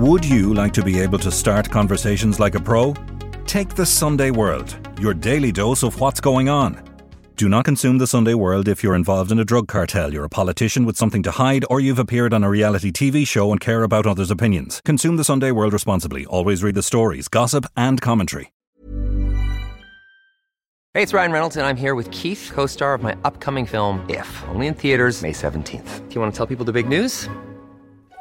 Would you like to be able to start conversations like a pro? Take the Sunday World, your daily dose of what's going on. Do not consume the Sunday World if you're involved in a drug cartel, you're a politician with something to hide, or you've appeared on a reality TV show and care about others' opinions. Consume the Sunday World responsibly. Always read the stories, gossip, and commentary. Hey, it's Ryan Reynolds, and I'm here with Keith, co star of my upcoming film, If, only in theaters, May 17th. Do you want to tell people the big news?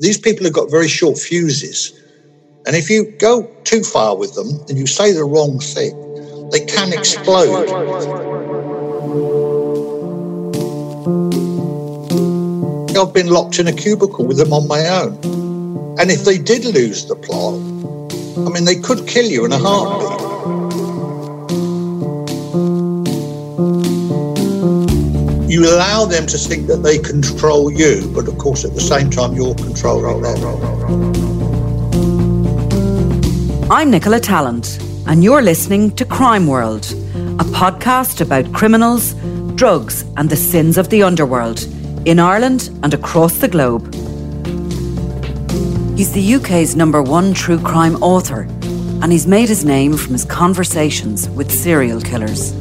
These people have got very short fuses. And if you go too far with them and you say the wrong thing, they can explode. I've been locked in a cubicle with them on my own. And if they did lose the plot, I mean, they could kill you in a heartbeat. You allow them to think that they control you, but of course, at the same time, you're controlling them. I'm Nicola Tallant, and you're listening to Crime World, a podcast about criminals, drugs, and the sins of the underworld in Ireland and across the globe. He's the UK's number one true crime author, and he's made his name from his conversations with serial killers.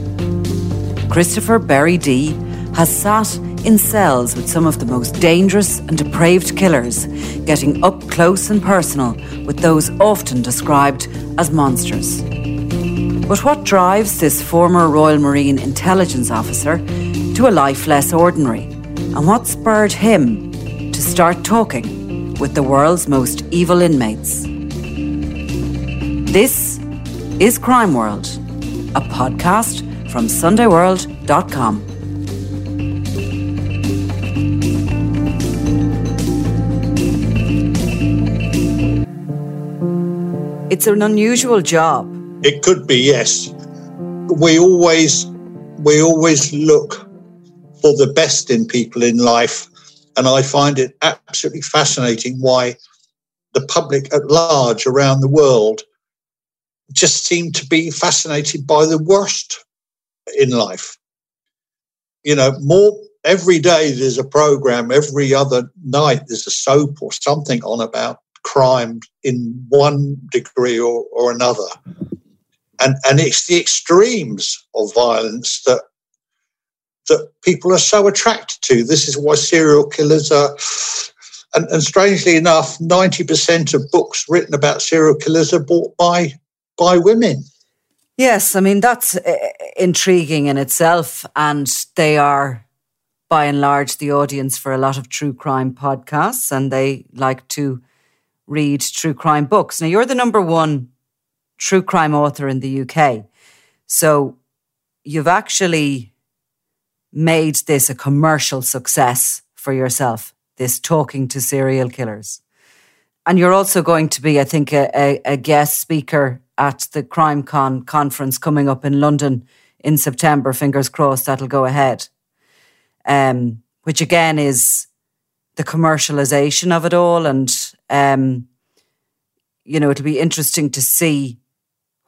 Christopher Berry Dee has sat in cells with some of the most dangerous and depraved killers, getting up close and personal with those often described as monsters. But what drives this former Royal Marine intelligence officer to a life less ordinary? And what spurred him to start talking with the world's most evil inmates? This is Crime World, a podcast from SundayWorld.com. It's an unusual job. It could be, yes. We always we always look for the best in people in life. And I find it absolutely fascinating why the public at large around the world just seem to be fascinated by the worst in life. You know, more every day there's a program, every other night there's a soap or something on about crime in one degree or, or another. And, and it's the extremes of violence that that people are so attracted to. This is why serial killers are and, and strangely enough, 90% of books written about serial killers are bought by by women. Yes, I mean that's uh, intriguing in itself and they are by and large the audience for a lot of true crime podcasts and they like to read true crime books. Now, you're the number one true crime author in the UK. So you've actually made this a commercial success for yourself, this talking to serial killers. And you're also going to be, I think, a, a, a guest speaker at the CrimeCon conference coming up in London in September. Fingers crossed that'll go ahead. Um, which again is the commercialization of it all and um, you know, it'll be interesting to see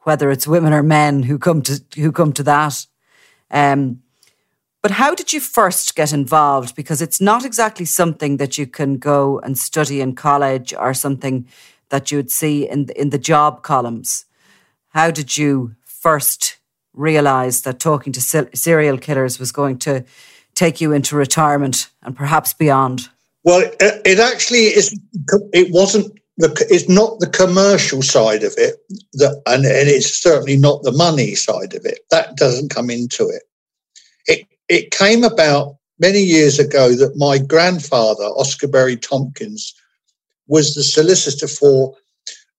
whether it's women or men who come to who come to that. Um, but how did you first get involved? Because it's not exactly something that you can go and study in college or something that you would see in the, in the job columns. How did you first realize that talking to serial killers was going to take you into retirement and perhaps beyond? Well, it, actually is. It wasn't the, it's not the commercial side of it, that, and, and it's certainly not the money side of it. That doesn't come into it. It it came about many years ago that my grandfather, Oscar Berry Tompkins, was the solicitor for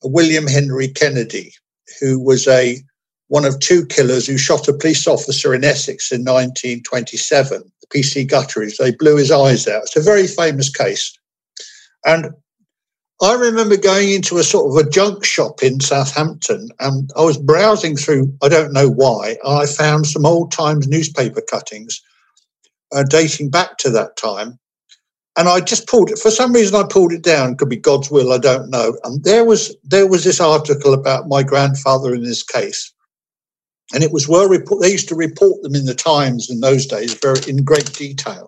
William Henry Kennedy, who was a one of two killers who shot a police officer in Essex in 1927, the PC Gutteridge. They blew his eyes out. It's a very famous case. And I remember going into a sort of a junk shop in Southampton and I was browsing through, I don't know why, I found some old Times newspaper cuttings uh, dating back to that time. And I just pulled it. For some reason, I pulled it down. Could be God's will. I don't know. And there was there was this article about my grandfather in this case, and it was well report. They used to report them in the Times in those days, very in great detail.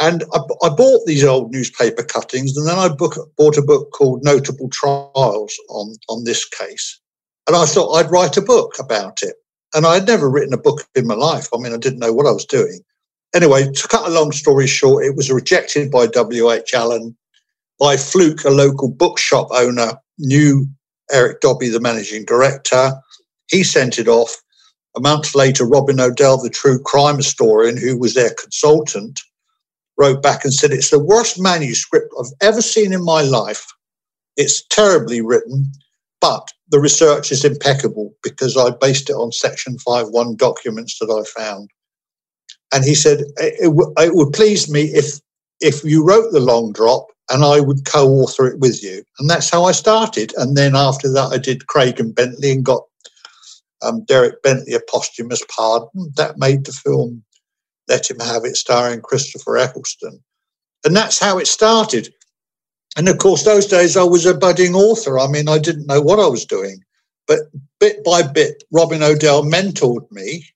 And I, I bought these old newspaper cuttings, and then I book, bought a book called Notable Trials on on this case. And I thought I'd write a book about it. And I had never written a book in my life. I mean, I didn't know what I was doing. Anyway, to cut a long story short, it was rejected by W.H. Allen. By fluke, a local bookshop owner knew Eric Dobby, the managing director. He sent it off. A month later, Robin Odell, the true crime historian, who was their consultant, wrote back and said, It's the worst manuscript I've ever seen in my life. It's terribly written, but the research is impeccable because I based it on Section 5.1 documents that I found. And he said, it, w- it would please me if, if you wrote the long drop and I would co author it with you. And that's how I started. And then after that, I did Craig and Bentley and got um, Derek Bentley a posthumous pardon. That made the film Let Him Have It, starring Christopher Eccleston. And that's how it started. And of course, those days I was a budding author. I mean, I didn't know what I was doing. But bit by bit, Robin Odell mentored me.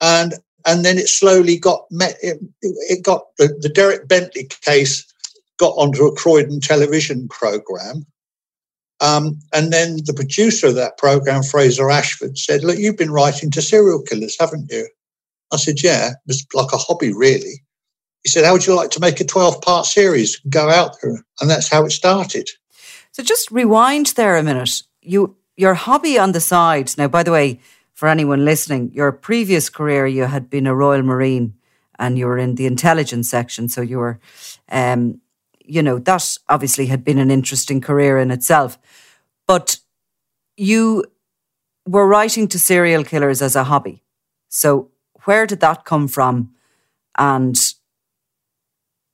And and then it slowly got met. It, it got the, the Derek Bentley case got onto a Croydon television program. Um, and then the producer of that program, Fraser Ashford, said, Look, you've been writing to serial killers, haven't you? I said, Yeah, it was like a hobby, really. He said, How would you like to make a 12 part series? Go out there. And that's how it started. So just rewind there a minute. You your hobby on the side. Now, by the way, for anyone listening, your previous career you had been a Royal Marine and you were in the intelligence section. So you were um, you know, that obviously had been an interesting career in itself. But you were writing to serial killers as a hobby. So where did that come from? And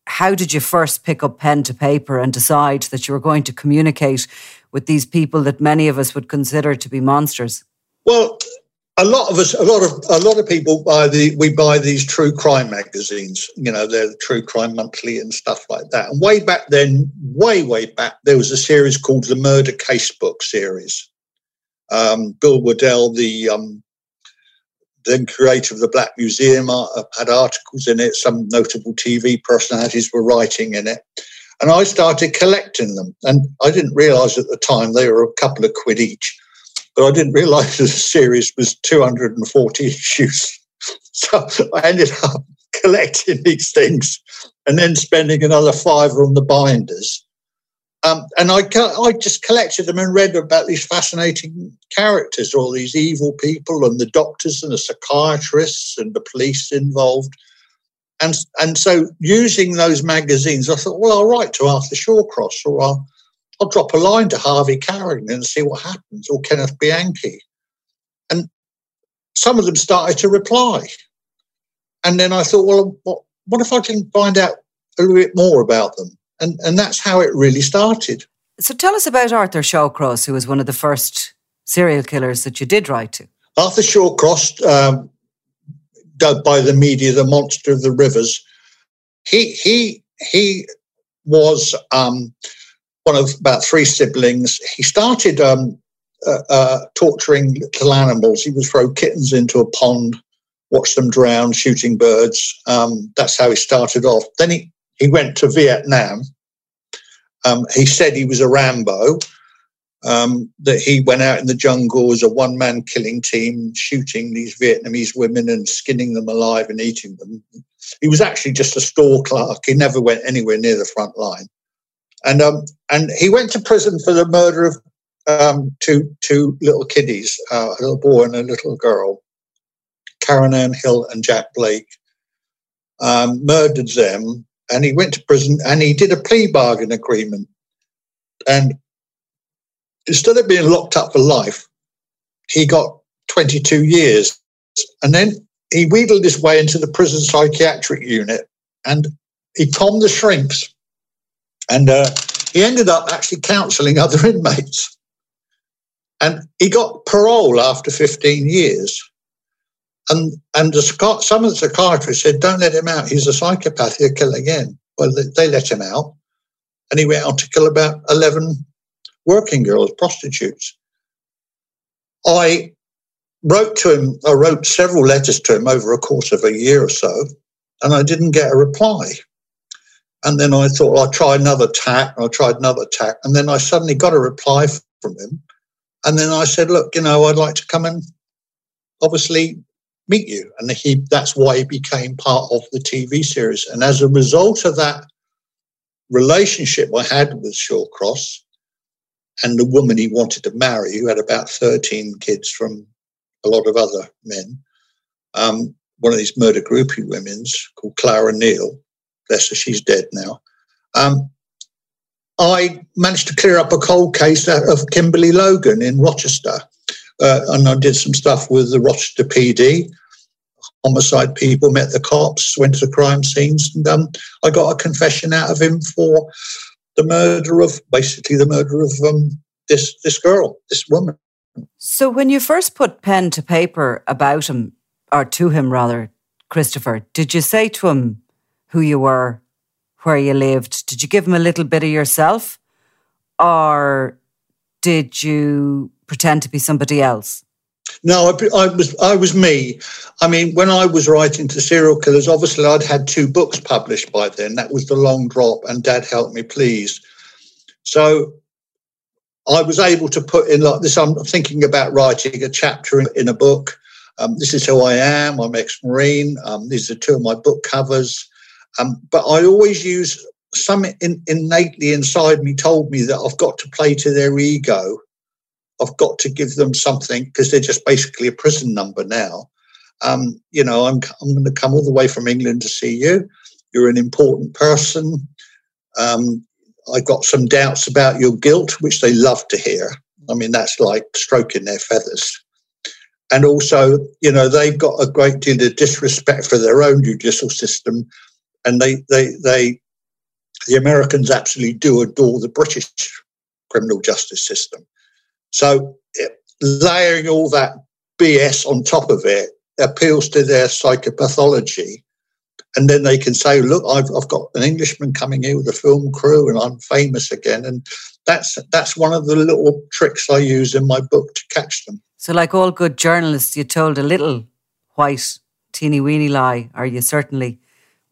how did you first pick up pen to paper and decide that you were going to communicate with these people that many of us would consider to be monsters? Well, a lot of us, a lot of a lot of people buy the we buy these true crime magazines. You know, they're the True Crime Monthly and stuff like that. And way back then, way way back, there was a series called the Murder Casebook series. Um, Bill Waddell, the um, then creator of the Black Museum, uh, had articles in it. Some notable TV personalities were writing in it. And I started collecting them. And I didn't realize at the time they were a couple of quid each but I didn't realize the series was 240 issues. So I ended up collecting these things and then spending another fiver on the binders. Um, and I, I just collected them and read about these fascinating characters, all these evil people, and the doctors and the psychiatrists and the police involved. And, and so, using those magazines, I thought, well, I'll write to Arthur Shawcross or I'll, I'll drop a line to Harvey Carignan and see what happens, or Kenneth Bianchi. And some of them started to reply. And then I thought, well, what, what if I can find out a little bit more about them? And, and that's how it really started. So tell us about Arthur Shawcross, who was one of the first serial killers that you did write to. Arthur Shawcross, um, dubbed by the media the monster of the rivers, he he he was um, one of about three siblings. He started um, uh, uh, torturing little animals. He would throw kittens into a pond, watch them drown, shooting birds. Um, that's how he started off. Then he, he went to Vietnam. Um, he said he was a Rambo, um, that he went out in the jungle as a one man killing team, shooting these Vietnamese women and skinning them alive and eating them. He was actually just a store clerk. He never went anywhere near the front line. and um, and he went to prison for the murder of um, two two little kiddies, uh, a little boy and a little girl, Karen Ann Hill and Jack Blake. Um, murdered them, and he went to prison and he did a plea bargain agreement. And instead of being locked up for life, he got 22 years. And then he wheedled his way into the prison psychiatric unit and he calmed the shrinks. And uh, he ended up actually counseling other inmates. And he got parole after 15 years. And, and the, some of the psychiatrists said, don't let him out. He's a psychopath. He'll kill again. Well, they, they let him out. And he went on to kill about 11 working girls, prostitutes. I wrote to him, I wrote several letters to him over a course of a year or so, and I didn't get a reply. And then I thought, well, I'll try another tack, I tried another tack. And then I suddenly got a reply from him. And then I said, look, you know, I'd like to come and obviously meet you. And he that's why he became part of the TV series. And as a result of that relationship I had with Shawcross and the woman he wanted to marry, who had about 13 kids from a lot of other men, um, one of these murder groupie women's called Clara Neal, bless her, she's dead now. Um, I managed to clear up a cold case of Kimberly Logan in Rochester. Uh, and I did some stuff with the Rochester PD, homicide people, met the cops, went to the crime scenes, and um, I got a confession out of him for the murder of basically the murder of um, this this girl, this woman. So when you first put pen to paper about him, or to him rather, Christopher, did you say to him who you were, where you lived? Did you give him a little bit of yourself, or did you pretend to be somebody else? No, I, I, was I was me. I mean, when I was writing to serial killers, obviously I'd had two books published by then. That was the Long Drop and Dad Help Me Please. So I was able to put in like this. I'm thinking about writing a chapter in, in a book. Um, this is who I am. I'm ex-marine. Um, these are two of my book covers. Um, but I always use some in, innately inside me told me that I've got to play to their ego I've got to give them something because they're just basically a prison number now. Um, you know, I'm, I'm going to come all the way from England to see you. You're an important person. Um, I got some doubts about your guilt, which they love to hear. I mean, that's like stroking their feathers. And also, you know, they've got a great deal of disrespect for their own judicial system. And they, they, they, the Americans absolutely do adore the British criminal justice system. So layering all that BS on top of it appeals to their psychopathology. And then they can say, look, I've, I've got an Englishman coming here with a film crew and I'm famous again. And that's that's one of the little tricks I use in my book to catch them. So like all good journalists, you told a little white teeny weeny lie, or you certainly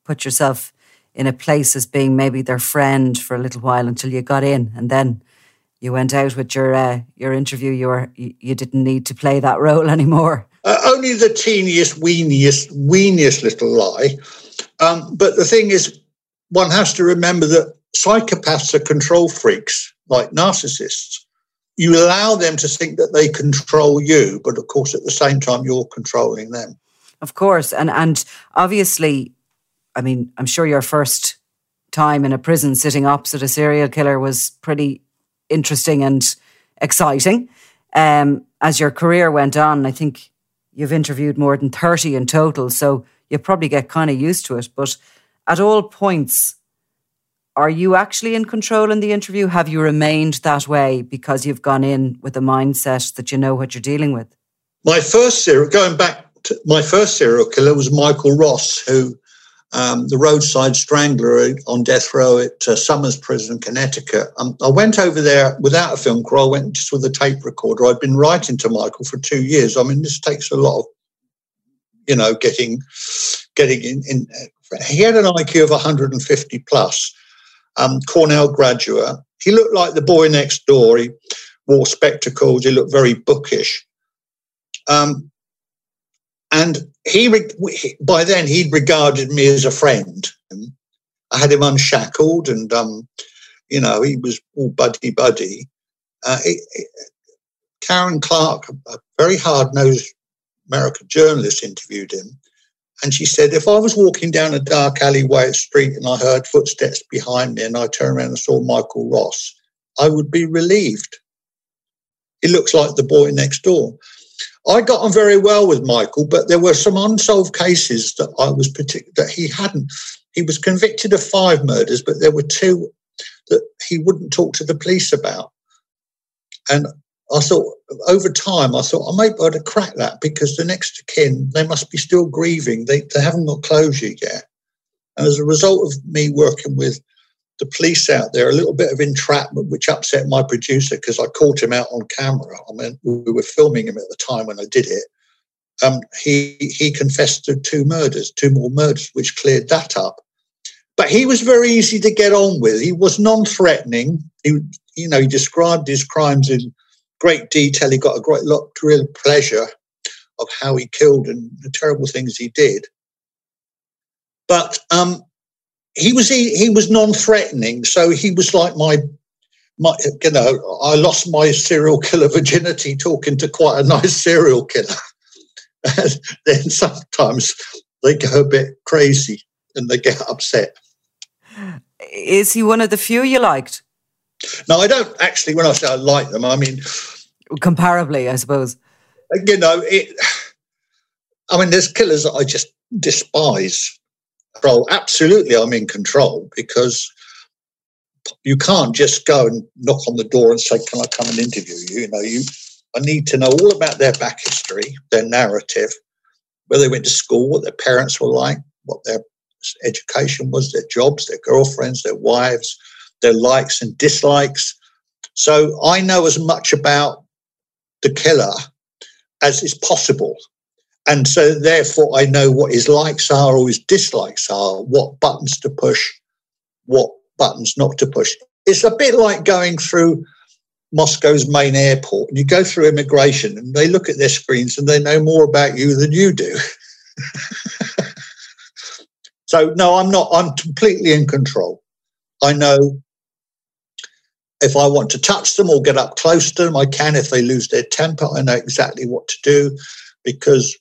put yourself in a place as being maybe their friend for a little while until you got in and then you went out with your uh, your interview. You were you, you, didn't need to play that role anymore. Uh, only the teeniest, weeniest, weeniest little lie. Um, but the thing is, one has to remember that psychopaths are control freaks, like narcissists. You allow them to think that they control you, but of course, at the same time, you're controlling them. Of course, and and obviously, I mean, I'm sure your first time in a prison sitting opposite a serial killer was pretty interesting and exciting. Um, as your career went on, I think you've interviewed more than 30 in total, so you probably get kind of used to it. But at all points, are you actually in control in the interview? Have you remained that way because you've gone in with a mindset that you know what you're dealing with? My first serial, going back to my first serial killer was Michael Ross, who um, the roadside strangler on death row at uh, Somers Prison, Connecticut. Um, I went over there without a film crew. I went just with a tape recorder. I'd been writing to Michael for two years. I mean, this takes a lot of, you know, getting getting in. in he had an IQ of 150 plus. Um, Cornell graduate. He looked like the boy next door. He wore spectacles. He looked very bookish. Um, and he, by then, he'd regarded me as a friend. I had him unshackled, and um, You know, he was all buddy buddy. Uh, it, it, Karen Clark, a very hard nosed American journalist, interviewed him. And she said, if I was walking down a dark alleyway at street and I heard footsteps behind me and I turned around and saw Michael Ross, I would be relieved. He looks like the boy next door. I got on very well with Michael, but there were some unsolved cases that I was particular that he hadn't. He was convicted of five murders, but there were two that he wouldn't talk to the police about. And I thought over time, I thought I might be able to crack that because the next kin, they must be still grieving. They, they haven't got closure yet. And as a result of me working with the police out there, a little bit of entrapment, which upset my producer because I caught him out on camera. I mean, we were filming him at the time when I did it. Um, he he confessed to two murders, two more murders, which cleared that up. But he was very easy to get on with. He was non-threatening. He, you know, he described his crimes in great detail. He got a great lot, real pleasure of how he killed and the terrible things he did. But um, he was he, he was non-threatening, so he was like my my you know I lost my serial killer virginity talking to quite a nice serial killer. and then sometimes they go a bit crazy and they get upset. Is he one of the few you liked? No, I don't actually. When I say I like them, I mean comparably, I suppose. You know, it. I mean, there's killers that I just despise. Control, absolutely, I'm in control because you can't just go and knock on the door and say, "Can I come and interview you?" You know, you. I need to know all about their back history, their narrative, where they went to school, what their parents were like, what their education was, their jobs, their girlfriends, their wives, their likes and dislikes. So I know as much about the killer as is possible. And so therefore I know what his likes are or his dislikes are, what buttons to push, what buttons not to push. It's a bit like going through Moscow's main airport and you go through immigration and they look at their screens and they know more about you than you do. so no, I'm not, I'm completely in control. I know if I want to touch them or get up close to them, I can. If they lose their temper, I know exactly what to do because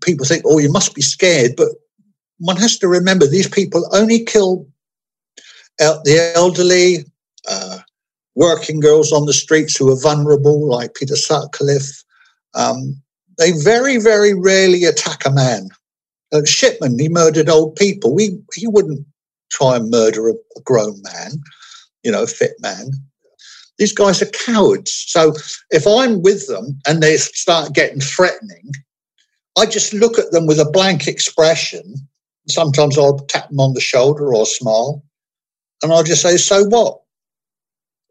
people think, oh, you must be scared. But one has to remember these people only kill the elderly, uh, working girls on the streets who are vulnerable, like Peter Sutcliffe. Um, they very, very rarely attack a man. Uh, Shipman, he murdered old people. We, he wouldn't try and murder a, a grown man you know, a fit man. These guys are cowards. So if I'm with them and they start getting threatening, I just look at them with a blank expression. Sometimes I'll tap them on the shoulder or smile, and I'll just say, "So what?"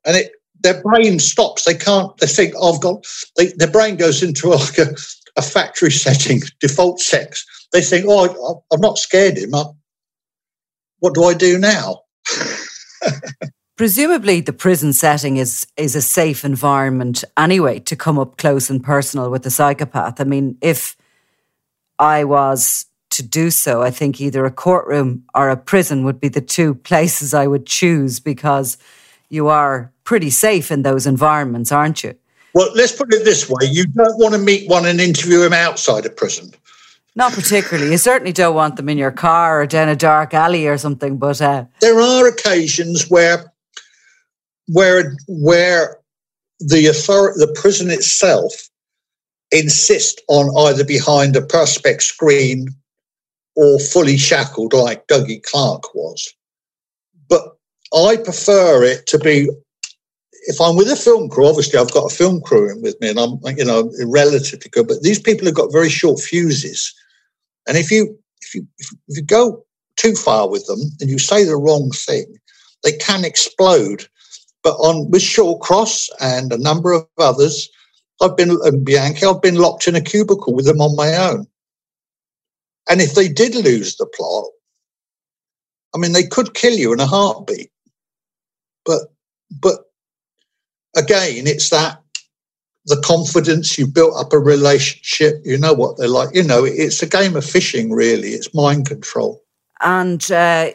And it their brain stops. They can't. They think, oh, "I've got." They, their brain goes into like a, a factory setting, default sex. They think, "Oh, I, I'm not scared him. What do I do now?" Presumably, the prison setting is is a safe environment anyway to come up close and personal with a psychopath. I mean, if I was to do so, I think either a courtroom or a prison would be the two places I would choose because you are pretty safe in those environments, aren't you? Well, let's put it this way: you don't want to meet one and interview him outside a prison. Not particularly. You certainly don't want them in your car or down a dark alley or something. But uh, there are occasions where where where the authority, the prison itself insist on either behind a perspex screen or fully shackled like Dougie Clark was. But I prefer it to be if I'm with a film crew, obviously I've got a film crew in with me and I'm you know relatively good, but these people have got very short fuses. And if you if you if you go too far with them and you say the wrong thing, they can explode but on with Shawcross and a number of others, I've been and Bianchi, I've been locked in a cubicle with them on my own. And if they did lose the plot, I mean, they could kill you in a heartbeat. But but again, it's that the confidence you built up a relationship. You know what they're like. You know, it's a game of fishing. Really, it's mind control. And uh,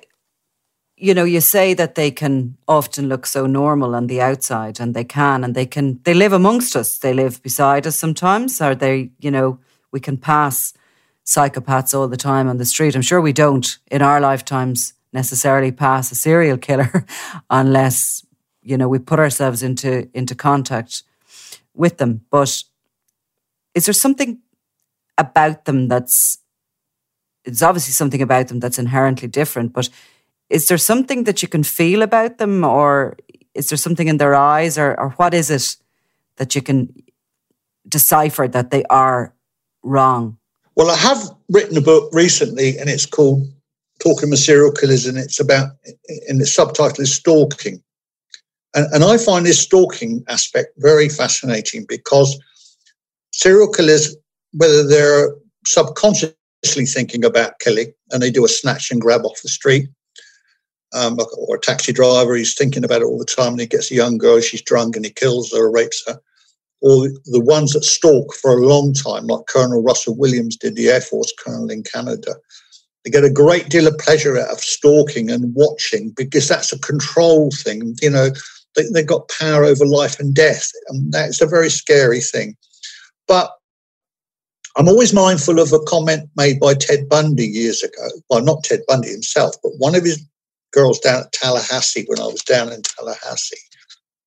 you know, you say that they can often look so normal on the outside, and they can, and they can, they live amongst us. They live beside us sometimes, or they, you know, we can pass psychopaths all the time on the street. I'm sure we don't in our lifetimes necessarily pass a serial killer unless, you know, we put ourselves into into contact with them. But is there something about them that's it's obviously something about them that's inherently different, but is there something that you can feel about them or is there something in their eyes or, or what is it that you can decipher that they are wrong? Well, I have written a book recently and it's called Talking with Serial Killers and it's about, and the subtitle is Stalking. And, and I find this stalking aspect very fascinating because serial killers, whether they're subconsciously thinking about killing and they do a snatch and grab off the street, um, or a taxi driver, he's thinking about it all the time and he gets a young girl, she's drunk and he kills her or rapes her. Or the ones that stalk for a long time, like Colonel Russell Williams did, the Air Force colonel in Canada. They get a great deal of pleasure out of stalking and watching because that's a control thing. You know, they, they've got power over life and death, and that's a very scary thing. But I'm always mindful of a comment made by Ted Bundy years ago. Well, not Ted Bundy himself, but one of his girls down at Tallahassee when I was down in Tallahassee.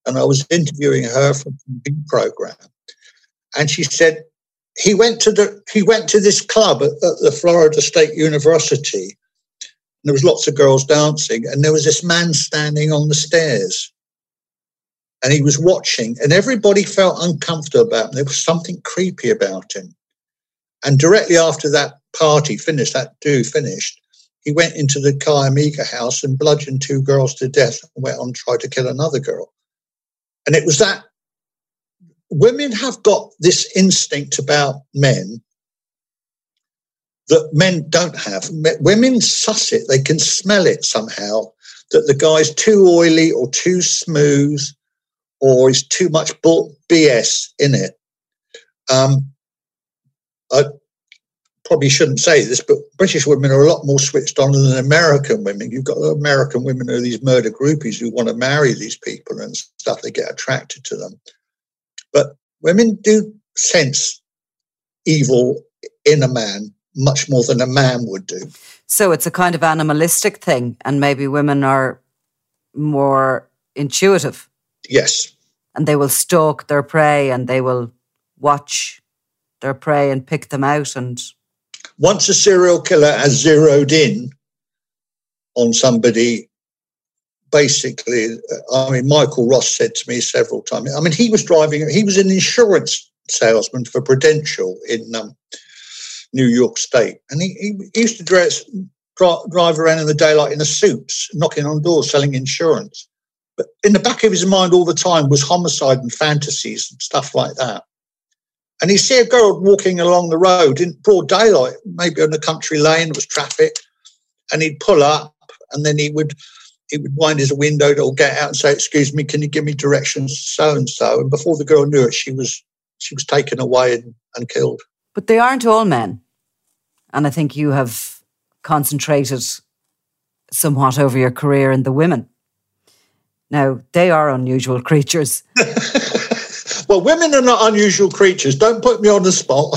And I was interviewing her from the program. And she said, he went to the he went to this club at, at the Florida State University. And there was lots of girls dancing, and there was this man standing on the stairs and he was watching, and everybody felt uncomfortable about him. There was something creepy about him. And directly after that party finished, that do finished, he went into the Omega house and bludgeoned two girls to death and went on to try to kill another girl. And it was that women have got this instinct about men that men don't have. Women suss it, they can smell it somehow that the guy's too oily or too smooth or is too much BS in it. Um, I probably shouldn't say this, but British women are a lot more switched on than American women. You've got American women who are these murder groupies who want to marry these people and stuff. They get attracted to them. But women do sense evil in a man much more than a man would do. So it's a kind of animalistic thing, and maybe women are more intuitive. Yes and they will stalk their prey and they will watch their prey and pick them out and once a serial killer has zeroed in on somebody basically i mean michael ross said to me several times i mean he was driving he was an insurance salesman for prudential in um, new york state and he, he used to dress drive around in the daylight in a suit knocking on doors selling insurance but in the back of his mind all the time was homicide and fantasies and stuff like that. And he'd see a girl walking along the road in broad daylight, maybe on a country lane, there was traffic, and he'd pull up and then he would he would wind his window or get out and say, Excuse me, can you give me directions so and so? And before the girl knew it, she was she was taken away and, and killed. But they aren't all men. And I think you have concentrated somewhat over your career in the women. Now, they are unusual creatures. well, women are not unusual creatures. Don't put me on the spot.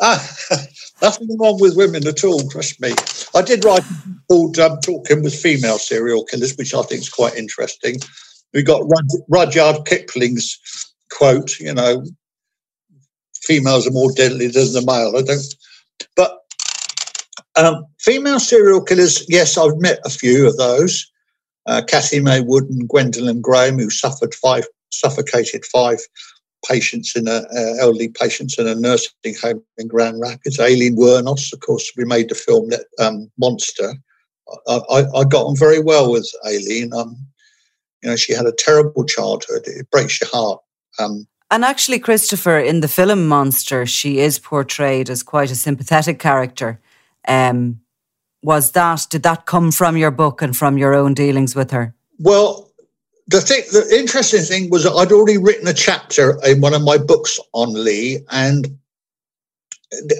uh, nothing wrong with women at all, trust me. I did write called um, Talking with Female Serial Killers, which I think is quite interesting. We got Rud- Rudyard Kipling's quote, you know, females are more deadly than the male. I don't, but um, female serial killers, yes, I've met a few of those. Uh, Cathy May Wood and Gwendolyn Graham, who suffered five, suffocated five patients in a uh, elderly patients in a nursing home in Grand Rapids. Aileen Wuornos, of course, we made the film that um, Monster. I, I, I, got on very well with Aileen. Um, you know, she had a terrible childhood. It breaks your heart. Um, and actually, Christopher, in the film Monster, she is portrayed as quite a sympathetic character. Um, was that did that come from your book and from your own dealings with her? Well, the thing, the interesting thing was that I'd already written a chapter in one of my books on Lee, and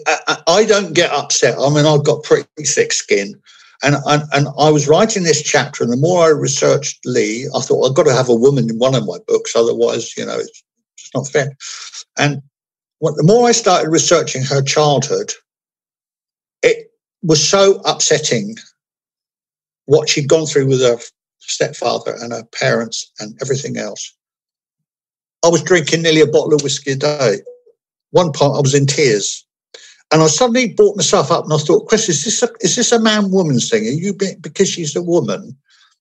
I, I don't get upset. I mean, I've got pretty thick skin, And, and, and I was writing this chapter, and the more I researched Lee, I thought I've got to have a woman in one of my books, otherwise, you know, it's, it's not fair. And what, the more I started researching her childhood, it was so upsetting what she'd gone through with her stepfather and her parents and everything else. I was drinking nearly a bottle of whiskey a day. One part I was in tears. And I suddenly brought myself up and I thought, Chris, is this a, is this a man woman thing? Are you because she's a woman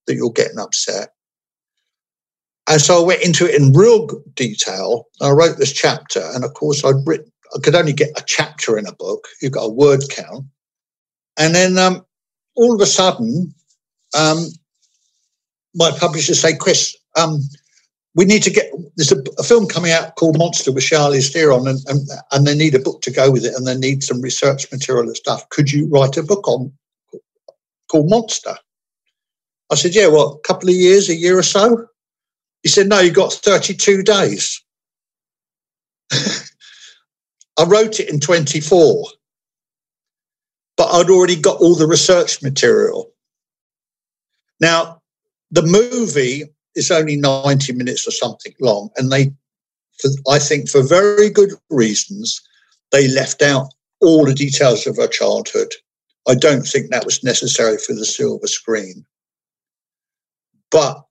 that you're getting upset? And so I went into it in real detail. I wrote this chapter, and of course, I'd written, I could only get a chapter in a book. You've got a word count. And then um, all of a sudden, um, my publisher say, Chris, um, we need to get there's a, a, film coming out called Monster with Charlize Theron, and, and and they need a book to go with it, and they need some research material and stuff. Could you write a book on called Monster? I said, yeah. What, a couple of years, a year or so? He said, no, you've got 32 days. I wrote it in 24, I'd already got all the research material. Now, the movie is only 90 minutes or something long, and they, for, I think, for very good reasons, they left out all the details of her childhood. I don't think that was necessary for the silver screen. But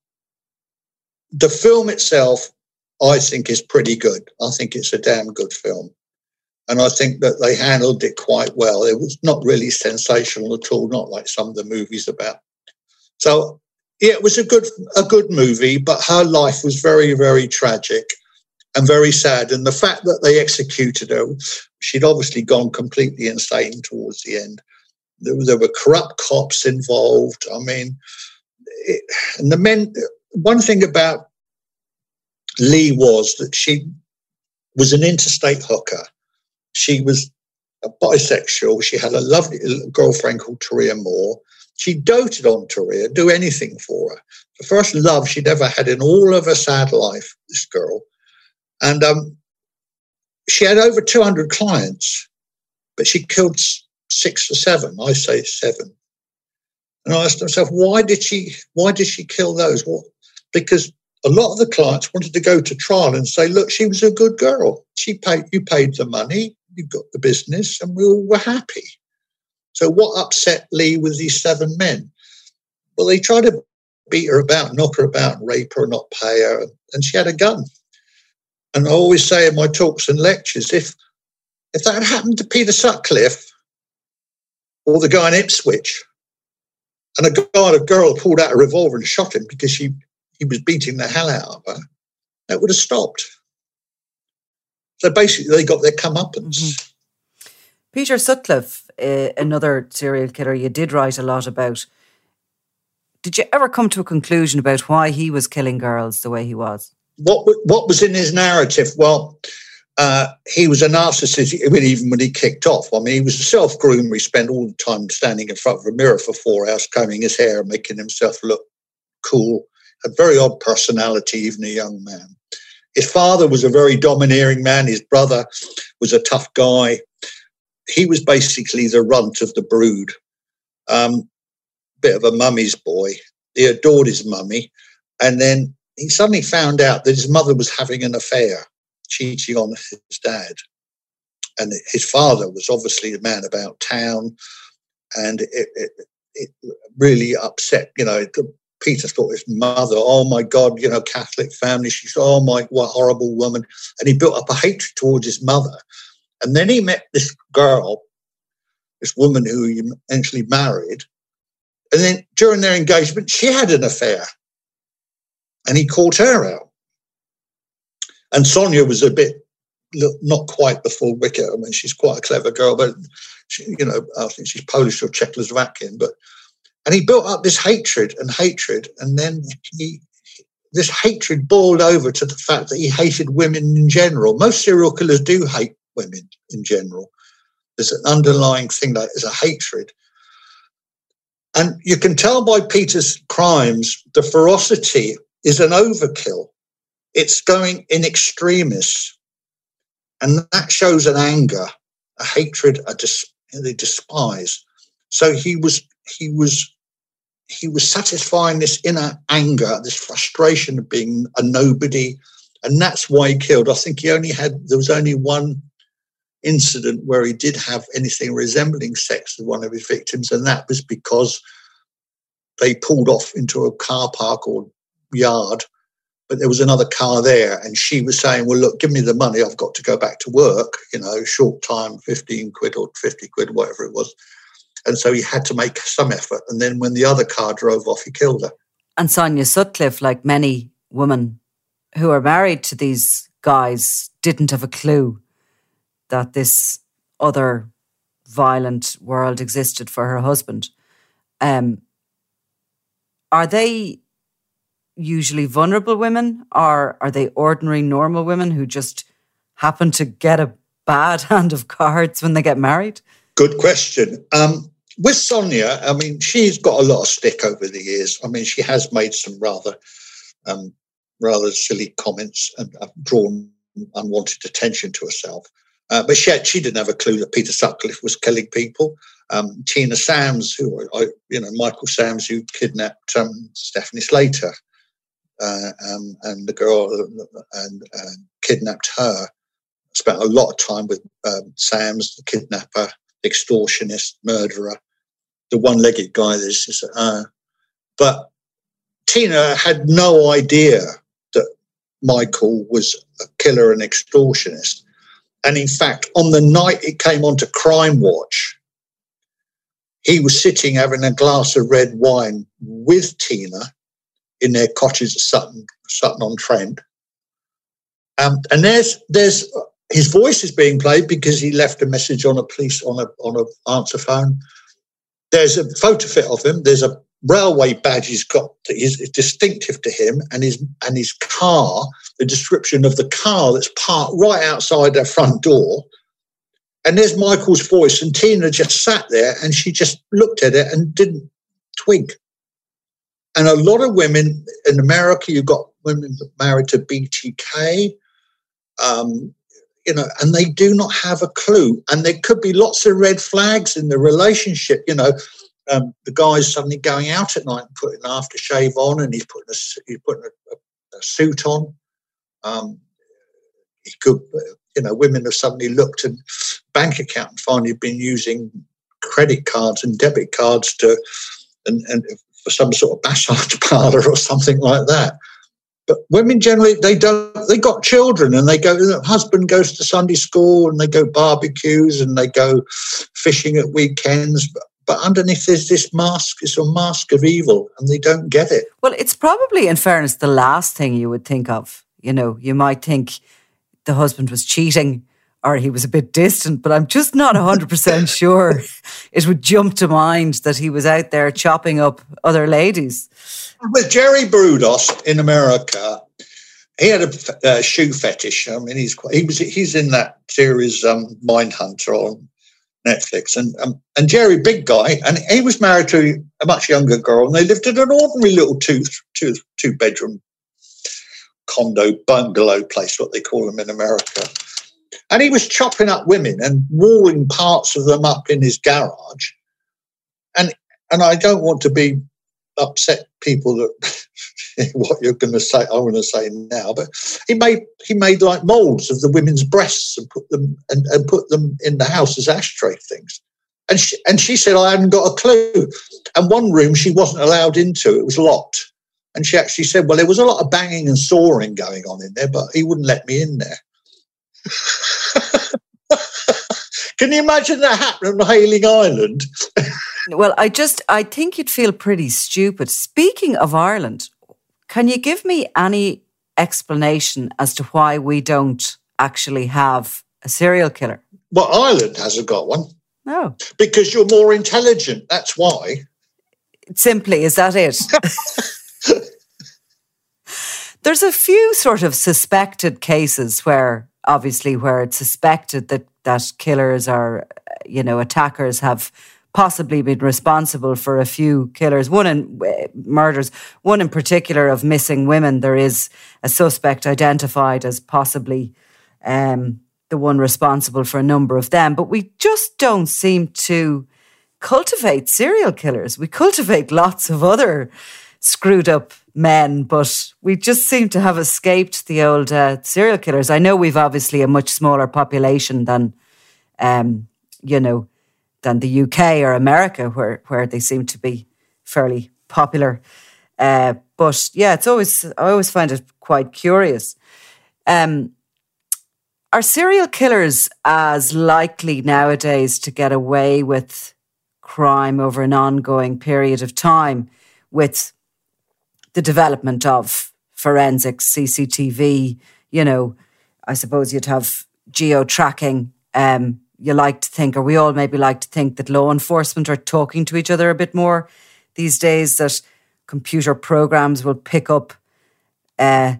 the film itself, I think, is pretty good. I think it's a damn good film. And I think that they handled it quite well. It was not really sensational at all, not like some of the movies about. So yeah, it was a good a good movie, but her life was very, very tragic and very sad. And the fact that they executed her, she'd obviously gone completely insane towards the end. There, there were corrupt cops involved. I mean, it, and the men. One thing about Lee was that she was an interstate hooker. She was a bisexual. She had a lovely girlfriend called Tyria Moore. She doted on Tyria, do anything for her. The first love she'd ever had in all of her sad life, this girl. And um, she had over 200 clients, but she killed six or seven. I say seven. And I asked myself, why did she? Why did she kill those? Well, because a lot of the clients wanted to go to trial and say, look, she was a good girl. She paid. You paid the money. You got the business, and we all were happy. So, what upset Lee with these seven men? Well, they tried to beat her about, knock her about, rape her, not pay her, and she had a gun. And I always say in my talks and lectures, if if that had happened to Peter Sutcliffe or the guy in Ipswich, and a guy, a girl pulled out a revolver and shot him because she he was beating the hell out of her, that would have stopped. So basically, they got their comeuppance. Mm-hmm. Peter Sutcliffe, uh, another serial killer you did write a lot about. Did you ever come to a conclusion about why he was killing girls the way he was? What What was in his narrative? Well, uh, he was a narcissist even when he kicked off. I mean, he was a self groomer. He spent all the time standing in front of a mirror for four hours, combing his hair, making himself look cool. A very odd personality, even a young man. His father was a very domineering man. His brother was a tough guy he was basically the runt of the brood. Um, bit of a mummy's boy. He adored his mummy. And then he suddenly found out that his mother was having an affair, cheating on his dad. And his father was obviously a man about town. And it, it, it really upset, you know, Peter thought his mother, oh my God, you know, Catholic family. She's, oh my, what horrible woman. And he built up a hatred towards his mother. And then he met this girl, this woman who he eventually married. And then during their engagement, she had an affair. And he caught her out. And Sonia was a bit, not quite the full wicket. I mean, she's quite a clever girl, but she, you know, I think she's Polish or Czechoslovakian. But and he built up this hatred and hatred, and then he this hatred boiled over to the fact that he hated women in general. Most serial killers do hate women in general. There's an underlying thing that is a hatred. And you can tell by Peter's crimes, the ferocity is an overkill. It's going in extremis. And that shows an anger, a hatred, a dis- they despise. So he was he was he was satisfying this inner anger, this frustration of being a nobody, and that's why he killed. I think he only had there was only one incident where he did have anything resembling sex with one of his victims, and that was because they pulled off into a car park or yard, but there was another car there, and she was saying, "Well, look, give me the money. I've got to go back to work. You know, short time, fifteen quid or fifty quid, whatever it was." And so he had to make some effort. And then when the other car drove off, he killed her. And Sonia Sutcliffe, like many women who are married to these guys, didn't have a clue that this other violent world existed for her husband. Um, are they usually vulnerable women or are they ordinary normal women who just happen to get a bad hand of cards when they get married? Good question. Um, with Sonia, I mean, she's got a lot of stick over the years. I mean, she has made some rather, um, rather silly comments and uh, drawn unwanted attention to herself. Uh, but she, had, she didn't have a clue that Peter Sutcliffe was killing people. Um, Tina Sams, who you know, Michael Sams, who kidnapped um, Stephanie Slater, uh, um, and the girl uh, and uh, kidnapped her. Spent a lot of time with um, Sams, the kidnapper, extortionist, murderer, the one-legged guy. This is, uh, but Tina had no idea that Michael was a killer and extortionist. And in fact, on the night it came onto Crime Watch, he was sitting having a glass of red wine with Tina in their cottage at Sutton, Sutton on Trent. Um, and there's there's his voice is being played because he left a message on a police on a on a answer phone. There's a photo fit of him. There's a railway badge he's got that is distinctive to him, and his and his car. The description of the car that's parked right outside their front door. And there's Michael's voice, and Tina just sat there and she just looked at it and didn't twig. And a lot of women in America, you've got women married to BTK, um, you know, and they do not have a clue. And there could be lots of red flags in the relationship. You know, um, the guy's suddenly going out at night and putting an aftershave on, and he's putting a he's putting a, a, a suit on. Um, he could, you know, women have suddenly looked at bank account and finally been using credit cards and debit cards to and, and for some sort of massage parlor or something like that. But women generally they don't they got children and they go the husband goes to Sunday school and they go barbecues and they go fishing at weekends. But, but underneath there's this mask, it's a mask of evil, and they don't get it. Well, it's probably, in fairness, the last thing you would think of. You know, you might think the husband was cheating or he was a bit distant, but I'm just not 100% sure it would jump to mind that he was out there chopping up other ladies. With Jerry Brudos in America, he had a uh, shoe fetish. I mean, he's quite, he was he's in that series um, Mindhunter on Netflix, and um, and Jerry, big guy, and he was married to a much younger girl, and they lived in an ordinary little two two two bedroom condo bungalow place, what they call them in America. And he was chopping up women and walling parts of them up in his garage. And and I don't want to be upset people that what you're going to say. I'm going to say now, but he made he made like molds of the women's breasts and put them and, and put them in the house as ashtray things. And she, and she said I hadn't got a clue. And one room she wasn't allowed into; it was locked. And she actually said, "Well, there was a lot of banging and sawing going on in there, but he wouldn't let me in there." Can you imagine that happening on Hayling Island? Well, I just I think you'd feel pretty stupid. Speaking of Ireland, can you give me any explanation as to why we don't actually have a serial killer? Well, Ireland hasn't got one. No. Because you're more intelligent. That's why. Simply, is that it? There's a few sort of suspected cases where obviously where it's suspected that that killers or you know attackers have possibly been responsible for a few killers one in uh, murders one in particular of missing women there is a suspect identified as possibly um, the one responsible for a number of them but we just don't seem to cultivate serial killers. We cultivate lots of other screwed up men, but we just seem to have escaped the old uh, serial killers. I know we've obviously a much smaller population than, um, you know, than the UK or America, where where they seem to be fairly popular. Uh, but yeah, it's always I always find it quite curious. Um, are serial killers as likely nowadays to get away with crime over an ongoing period of time with the development of forensics, CCTV? You know, I suppose you'd have geo tracking. Um, you like to think, or we all maybe like to think, that law enforcement are talking to each other a bit more these days, that computer programs will pick up. Uh,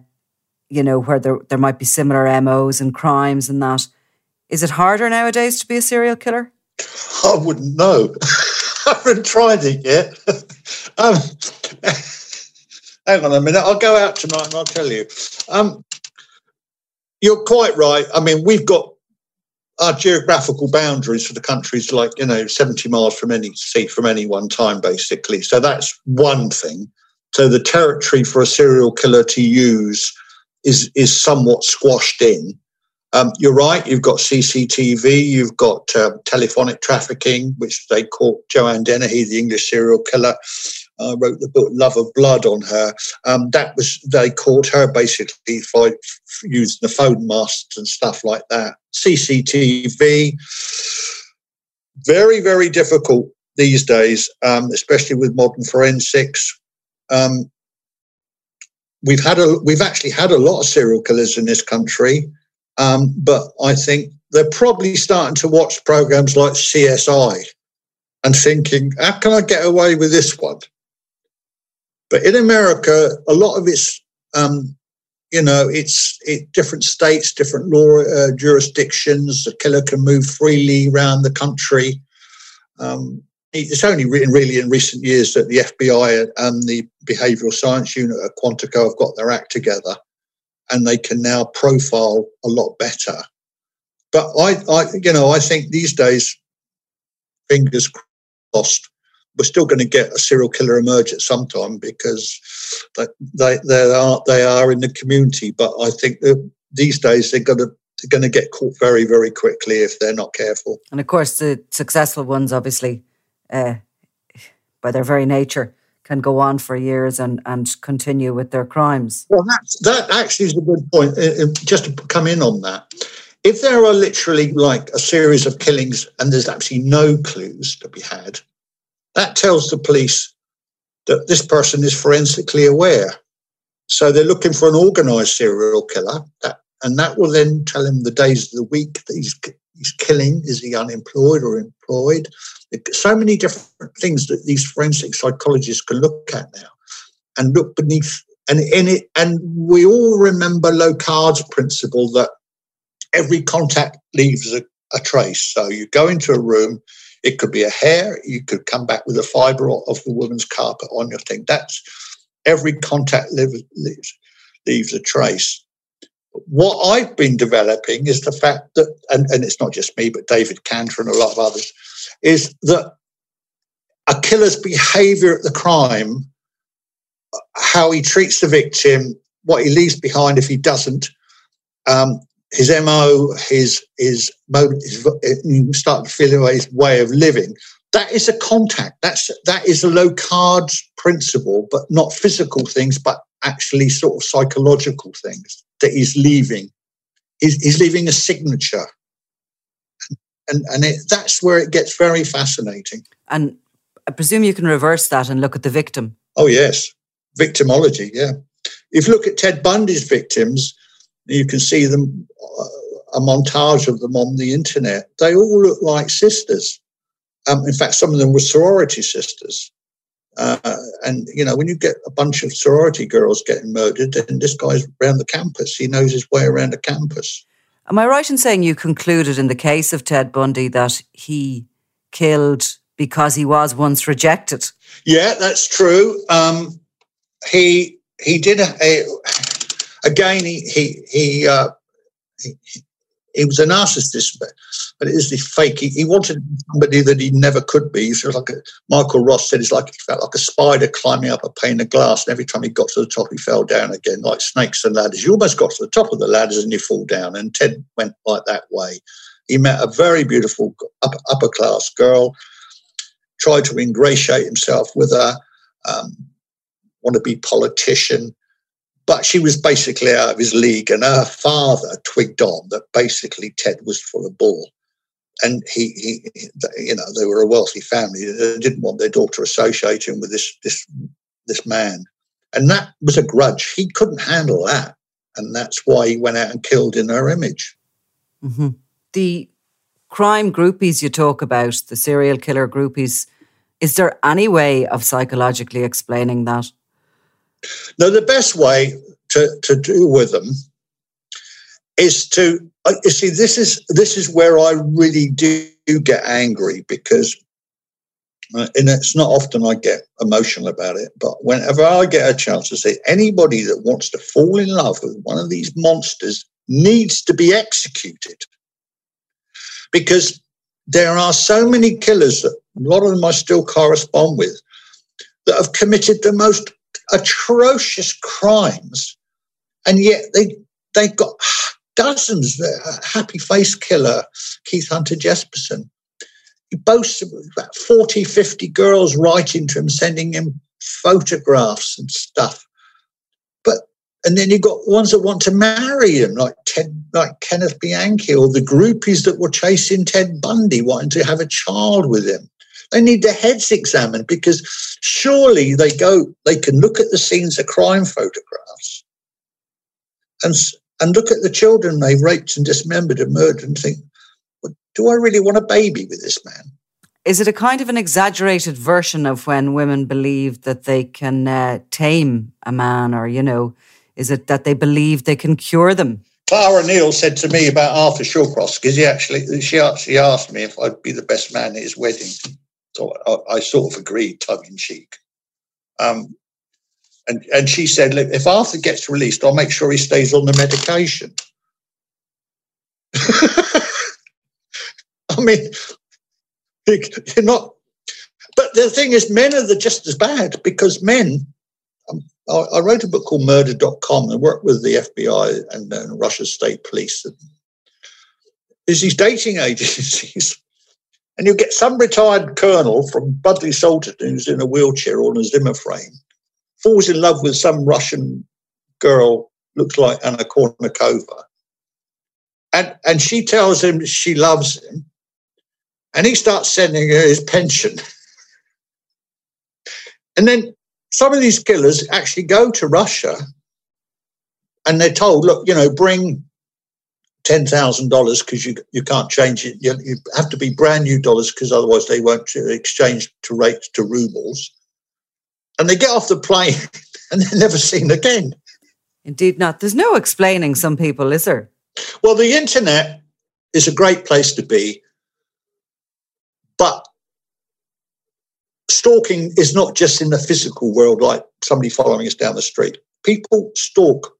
you know, where there, there might be similar MOs and crimes and that. Is it harder nowadays to be a serial killer? I wouldn't know. I haven't tried it yet. um, hang on a minute. I'll go out tonight and I'll tell you. Um, you're quite right. I mean, we've got our geographical boundaries for the countries like you know 70 miles from any sea from any one time basically so that's one thing so the territory for a serial killer to use is is somewhat squashed in. Um, you're right. You've got CCTV. You've got uh, telephonic trafficking, which they caught Joanne Dennehy, the English serial killer. Uh, wrote the book Love of Blood on her. Um, that was they caught her basically for using the phone masts and stuff like that. CCTV, very very difficult these days, um, especially with modern forensics. Um, we've had a we've actually had a lot of serial killers in this country, um, but I think they're probably starting to watch programs like CSI and thinking, how can I get away with this one? But in America, a lot of it's um, you know it's it, different states, different law uh, jurisdictions. The killer can move freely around the country. Um, it's only written really in recent years that the FBI and the behavioural science unit at Quantico have got their act together and they can now profile a lot better. But I, I you know, I think these days, fingers crossed, we're still going to get a serial killer emerge at some time because they, they, are they are in the community. But I think that these days they're going to they're going to get caught very very quickly if they're not careful. And of course, the successful ones obviously uh, by their very nature, can go on for years and, and continue with their crimes. Well, that's, that actually is a good point. Uh, uh, just to come in on that, if there are literally like a series of killings and there's actually no clues to be had, that tells the police that this person is forensically aware. So they're looking for an organized serial killer, that, and that will then tell him the days of the week that he's, he's killing. Is he unemployed or employed? so many different things that these forensic psychologists can look at now and look beneath and in it and we all remember Locard's principle that every contact leaves a, a, trace so you go into a room it could be a hair. You could come back with a fiber of the woman's carpet on your thing. That's every contact leaves, leaves, a trace. What I've been developing is the fact that, and, and it's not just me, but David Canter and a lot of others, is that a killer's behavior at the crime, how he treats the victim, what he leaves behind if he doesn't, um, his MO, his his mode, his, you start to feel his way of living. That is a contact. That's that is a Locard's principle, but not physical things, but actually sort of psychological things that he's leaving. He's, he's leaving a signature. And, and it, that's where it gets very fascinating. And I presume you can reverse that and look at the victim. Oh, yes. Victimology, yeah. If you look at Ted Bundy's victims, you can see them, uh, a montage of them on the internet. They all look like sisters. Um, in fact, some of them were sorority sisters. Uh, and you know, when you get a bunch of sorority girls getting murdered, then this guy's around the campus. He knows his way around the campus. Am I right in saying you concluded in the case of Ted Bundy that he killed because he was once rejected? Yeah, that's true. Um, he he did a, again. He he he, uh, he he was a narcissist, but, but it is the fake. He, he, wanted somebody that he never could be. Was like a, Michael Ross said, it's like he felt like a spider climbing up a pane of glass, and every time he got to the top, he fell down again, like snakes and ladders. You almost got to the top of the ladders and you fall down. And Ted went like that way. He met a very beautiful upper, upper class girl, tried to ingratiate himself with her, um, want to be politician but she was basically out of his league, and her father twigged on that basically Ted was full of ball. And he, he, you know, they were a wealthy family. They didn't want their daughter associating with this, this, this man, and that was a grudge. He couldn't handle that, and that's why he went out and killed in her image. Mm-hmm. The crime groupies you talk about, the serial killer groupies, is there any way of psychologically explaining that? Now, the best way to, to deal with them is to uh, you see this is this is where I really do get angry because uh, and it's not often I get emotional about it, but whenever I get a chance to say anybody that wants to fall in love with one of these monsters needs to be executed. Because there are so many killers that a lot of them I still correspond with that have committed the most atrocious crimes, and yet they they got dozens. The uh, happy Face Killer, Keith Hunter Jesperson. He boasts about 40, 50 girls writing to him, sending him photographs and stuff. But and then you've got ones that want to marry him, like Ted, like Kenneth Bianchi, or the groupies that were chasing Ted Bundy, wanting to have a child with him. They need their heads examined because surely they go, they can look at the scenes of crime photographs and, and look at the children they raped and dismembered and murdered and think, well, do I really want a baby with this man? Is it a kind of an exaggerated version of when women believe that they can uh, tame a man, or, you know, is it that they believe they can cure them? Clara Neal said to me about Arthur Shawcross because he actually she actually asked me if I'd be the best man at his wedding. So I, I sort of agreed, tongue in cheek. Um, and, and she said, Look, if Arthur gets released, I'll make sure he stays on the medication. I mean, you're not. But the thing is, men are the just as bad because men. Um, I, I, wrote a book called Murder.com and worked with the FBI and, and Russia's state police. And there's these dating agencies and you get some retired colonel from Budleigh Salterton who's in a wheelchair on a Zimmer frame, falls in love with some Russian girl, looks like Anna Kournikova. And, and she tells him she loves him. And he starts sending her his pension. and then some of these killers actually go to Russia and they're told, look, you know, bring ten thousand dollars because you you can't change it. You, you have to be brand new dollars because otherwise they won't exchange to rates to rubles. And they get off the plane and they're never seen again. Indeed, not. There's no explaining some people, is there? Well, the internet is a great place to be, but stalking is not just in the physical world, like somebody following us down the street. People stalk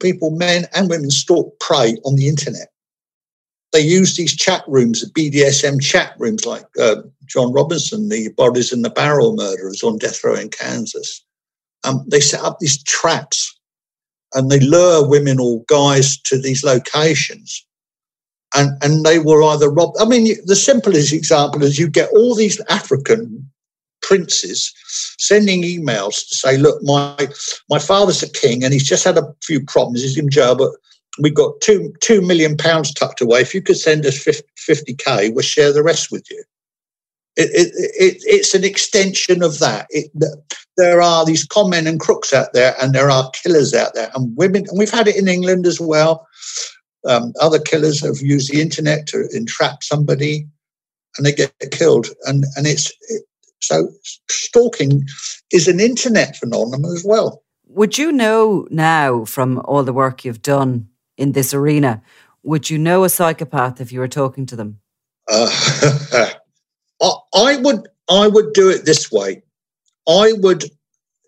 people, men and women, stalk prey on the internet. They use these chat rooms, the BDSM chat rooms, like uh, John Robinson, the bodies in the barrel murderers on death row in Kansas. Um, they set up these traps and they lure women or guys to these locations. And, and they will either rob. I mean, the simplest example is you get all these African princes sending emails to say, look, my my father's a king and he's just had a few problems. He's in jail, but we've got two two million pounds tucked away. If you could send us 50, k we'll share the rest with you. It, it, it, it's an extension of that. there are these con men and crooks out there, and there are killers out there, and women. And we've had it in England as well. Um, other killers have used the internet to entrap somebody, and they get killed. And and it's so stalking is an internet phenomenon as well. Would you know now from all the work you've done in this arena, would you know a psychopath if you were talking to them? Uh, I would I would do it this way. I would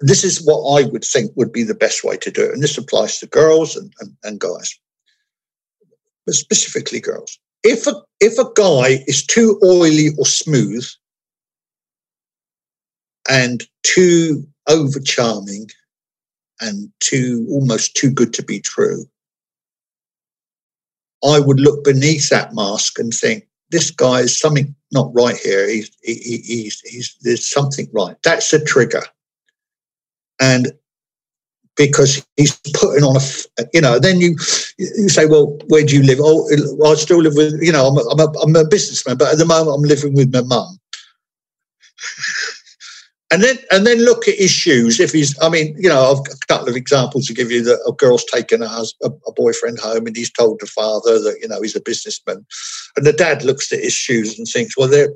this is what I would think would be the best way to do it. And this applies to girls and, and, and guys. but specifically girls. If a if a guy is too oily or smooth and too over charming and too almost too good to be true, I would look beneath that mask and think, this guy is something not right here. He's, he, he's, he's, there's something right. That's a trigger. And because he's putting on a, you know, then you you say, well, where do you live? Oh, I still live with, you know, I'm a, I'm a, I'm a businessman, but at the moment I'm living with my mum. And then and then look at his shoes. If he's, I mean, you know, I've got a couple of examples to give you that a girl's taken a, a, boyfriend home and he's told the father that you know he's a businessman, and the dad looks at his shoes and thinks, well, they're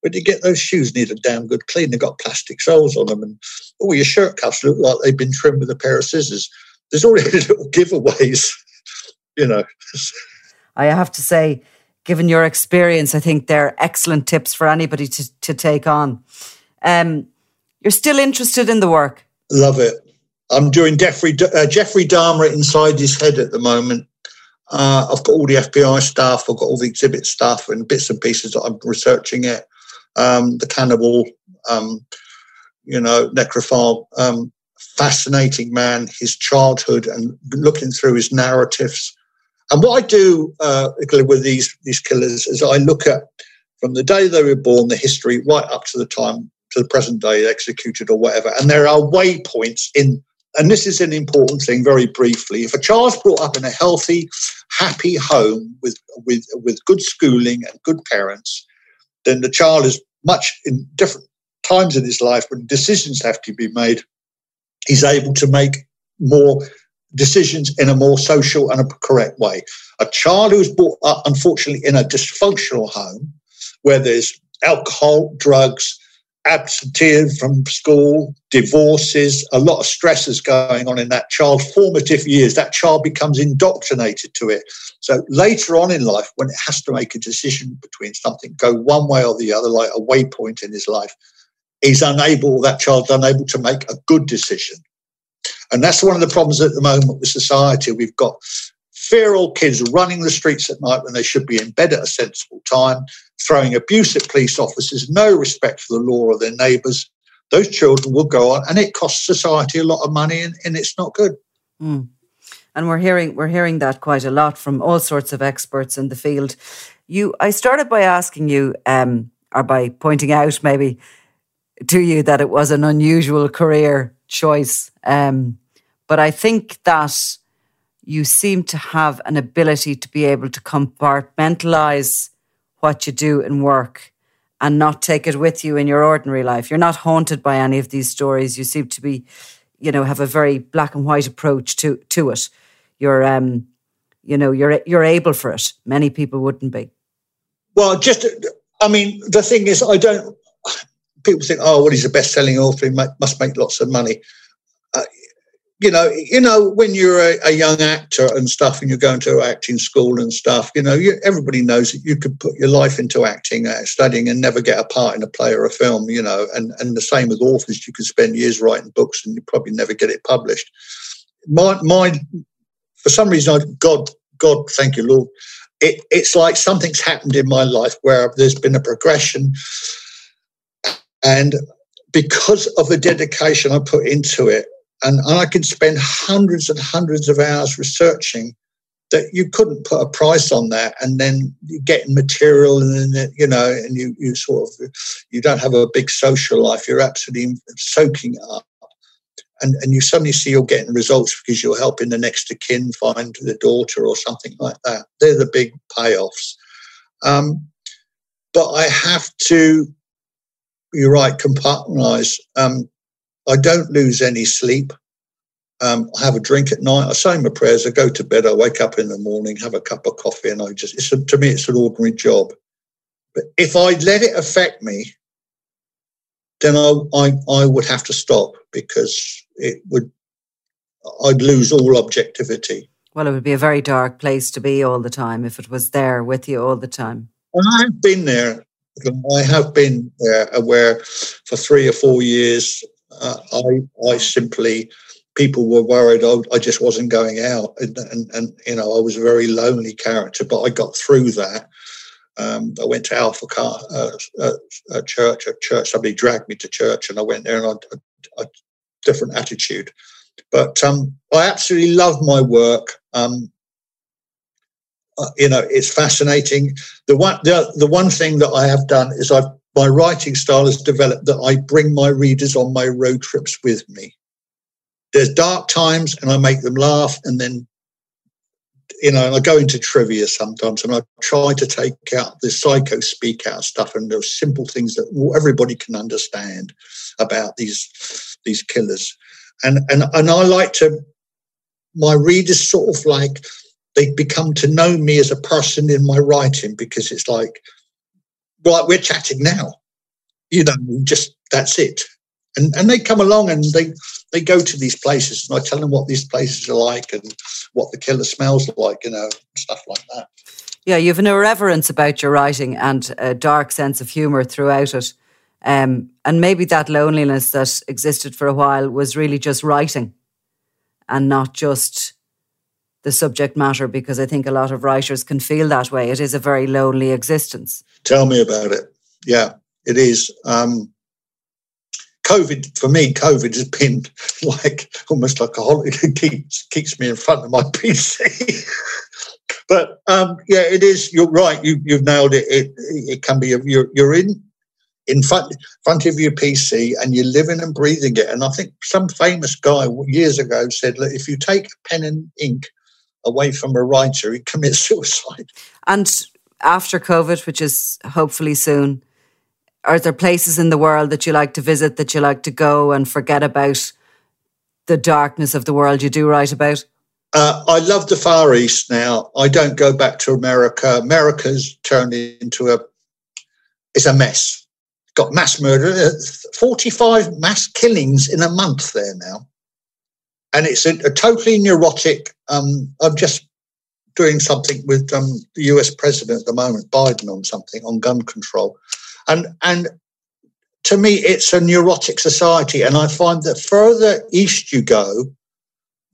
where do you get those shoes? Need a damn good clean. They've got plastic soles on them, and oh, your shirt cuffs look like they've been trimmed with a pair of scissors. There's already little giveaways, you know. I have to say, given your experience, I think they're excellent tips for anybody to, to take on. Um, you're still interested in the work? Love it. I'm doing Jeffrey, uh, Jeffrey Dahmer inside his head at the moment. Uh, I've got all the FBI stuff, I've got all the exhibit stuff and bits and pieces that I'm researching it um, the cannibal, um, you know, necrophile, um, fascinating man, his childhood, and looking through his narratives. And what I do uh, with these these killers is I look at from the day they were born, the history, right up to the time to the present day executed or whatever. And there are waypoints in. And this is an important thing, very briefly. If a child's brought up in a healthy, happy home with with with good schooling and good parents, then the child is much in different times in his life when decisions have to be made. He's able to make more decisions in a more social and a correct way. A child who's brought up, unfortunately, in a dysfunctional home where there's alcohol, drugs, absenteeism from school, divorces, a lot of stresses going on in that child's formative years. That child becomes indoctrinated to it. So later on in life, when it has to make a decision between something, go one way or the other, like a waypoint in his life, he's unable, that child's unable to make a good decision. And that's one of the problems at the moment with society. We've got feral kids running the streets at night when they should be in bed at a sensible time, throwing abuse at police officers, no respect for the law or their neighbours. Those children will go on, and it costs society a lot of money, and, and it's not good. Mm. And we're hearing we're hearing that quite a lot from all sorts of experts in the field. You, I started by asking you, um, or by pointing out maybe to you that it was an unusual career choice. Um, but I think that you seem to have an ability to be able to compartmentalize what you do in work and not take it with you in your ordinary life. You're not haunted by any of these stories. You seem to be, you know, have a very black and white approach to to it. You're um, you know, you're you're able for it. Many people wouldn't be. Well, just I mean, the thing is, I don't. People think, oh, well, he's a best-selling author. He must make lots of money you know, you know, when you're a, a, young actor and stuff, and you're going to acting school and stuff, you know, you, everybody knows that you could put your life into acting, uh, studying, and never get a part in a play or a film. You know, and and the same with authors, you could spend years writing books and you probably never get it published. My, my, for some reason, I, God, God, thank you, Lord. It, it's like something's happened in my life where there's been a progression, and because of the dedication I put into it, and, and I could spend hundreds and hundreds of hours researching that you couldn't put a price on that and then you get material and then you know and you you sort of you don't have a big social life. You're absolutely soaking up. And and you suddenly see you're getting results because you're helping the next of kin find the daughter or something like that. They're the big payoffs. Um, but i have to you're right compartmentalize um, I don't lose any sleep. Um, I have a drink at night. I say my prayers. I go to bed. I wake up in the morning, have a cup of coffee, and I just, it's a, to me, it's an ordinary job. But if I let it affect me, then I, I, I would have to stop because it would, I'd lose all objectivity. Well, it would be a very dark place to be all the time if it was there with you all the time. And I've been there. I have been there where for three or four years uh, I, I simply people were worried I, I just wasn't going out, and, and, and you know I was a very lonely character, but I got through that. Um, I went to Alpha Car uh, uh, uh, church. Church, somebody dragged me to church, and I went there, and I, I, I different attitude. But um, I absolutely love my work. Um, uh, you know, it's fascinating. The one, the, the one thing that I have done is I've my writing style has developed that I bring my readers on my road trips with me. There's dark times, and I make them laugh, and then you know, and I go into trivia sometimes, and I try to take out the psycho speak out stuff and those simple things that everybody can understand about these these killers, and and and I like to my readers sort of like they become to know me as a person in my writing because it's like, right, we're chatting now. You know, just that's it. And and they come along and they they go to these places and I tell them what these places are like and what the killer smells like, you know, stuff like that. Yeah, you have an irreverence about your writing and a dark sense of humour throughout it. Um, and maybe that loneliness that existed for a while was really just writing and not just the subject matter because I think a lot of writers can feel that way. It is a very lonely existence. Tell me about it. Yeah, it is. Um, COVID for me, COVID has been like almost like a holiday. Keeps keeps me in front of my PC. but um, yeah, it is. You're right. You you've nailed it. It it can be. You're you're in in front front of your PC and you're living and breathing it. And I think some famous guy years ago said, "Look, if you take a pen and ink away from a writer, he commits suicide." And after COVID, which is hopefully soon, are there places in the world that you like to visit, that you like to go and forget about the darkness of the world you do write about? Uh, I love the Far East now. I don't go back to America. America's turned into a it's a mess. Got mass murder, uh, 45 mass killings in a month there now. And it's a, a totally neurotic. Um, I'm just doing something with um, the US president at the moment, Biden, on something on gun control. And and to me, it's a neurotic society. And I find that further east you go,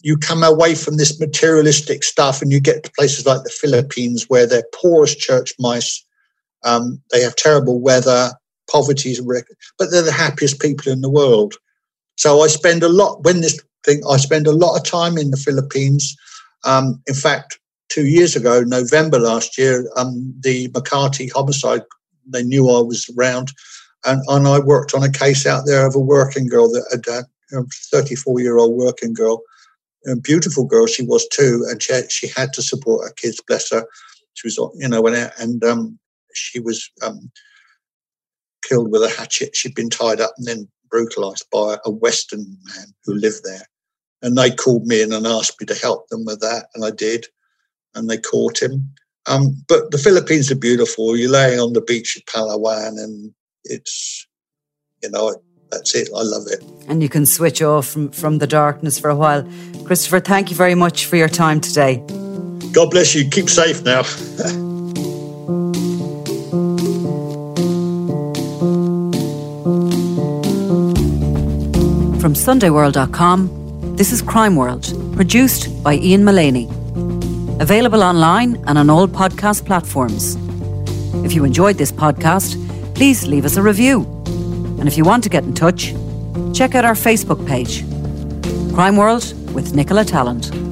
you come away from this materialistic stuff and you get to places like the Philippines where they're poor as church mice. Um, they have terrible weather, poverty is record, but they're the happiest people in the world. So I spend a lot when this thing. I spend a lot of time in the Philippines. Um, in fact, two years ago, November last year, um, the Makati homicide they knew I was around. And, and I worked on a case out there of a working girl that had a 34 year old working girl, a beautiful girl she was too, and she had, she had to support her kids. Bless her. She was, you know, and, and um, she was um, killed with a hatchet. She'd been tied up and then brutalized by a Western man who lived there. And they called me in and asked me to help them with that, and I did. And they caught him. Um, but the Philippines are beautiful. You're laying on the beach at Palawan, and it's, you know, that's it. I love it. And you can switch off from, from the darkness for a while. Christopher, thank you very much for your time today. God bless you. Keep safe now. From SundayWorld.com, this is Crime World, produced by Ian Mullaney. Available online and on all podcast platforms. If you enjoyed this podcast, please leave us a review. And if you want to get in touch, check out our Facebook page, Crime World with Nicola Tallant.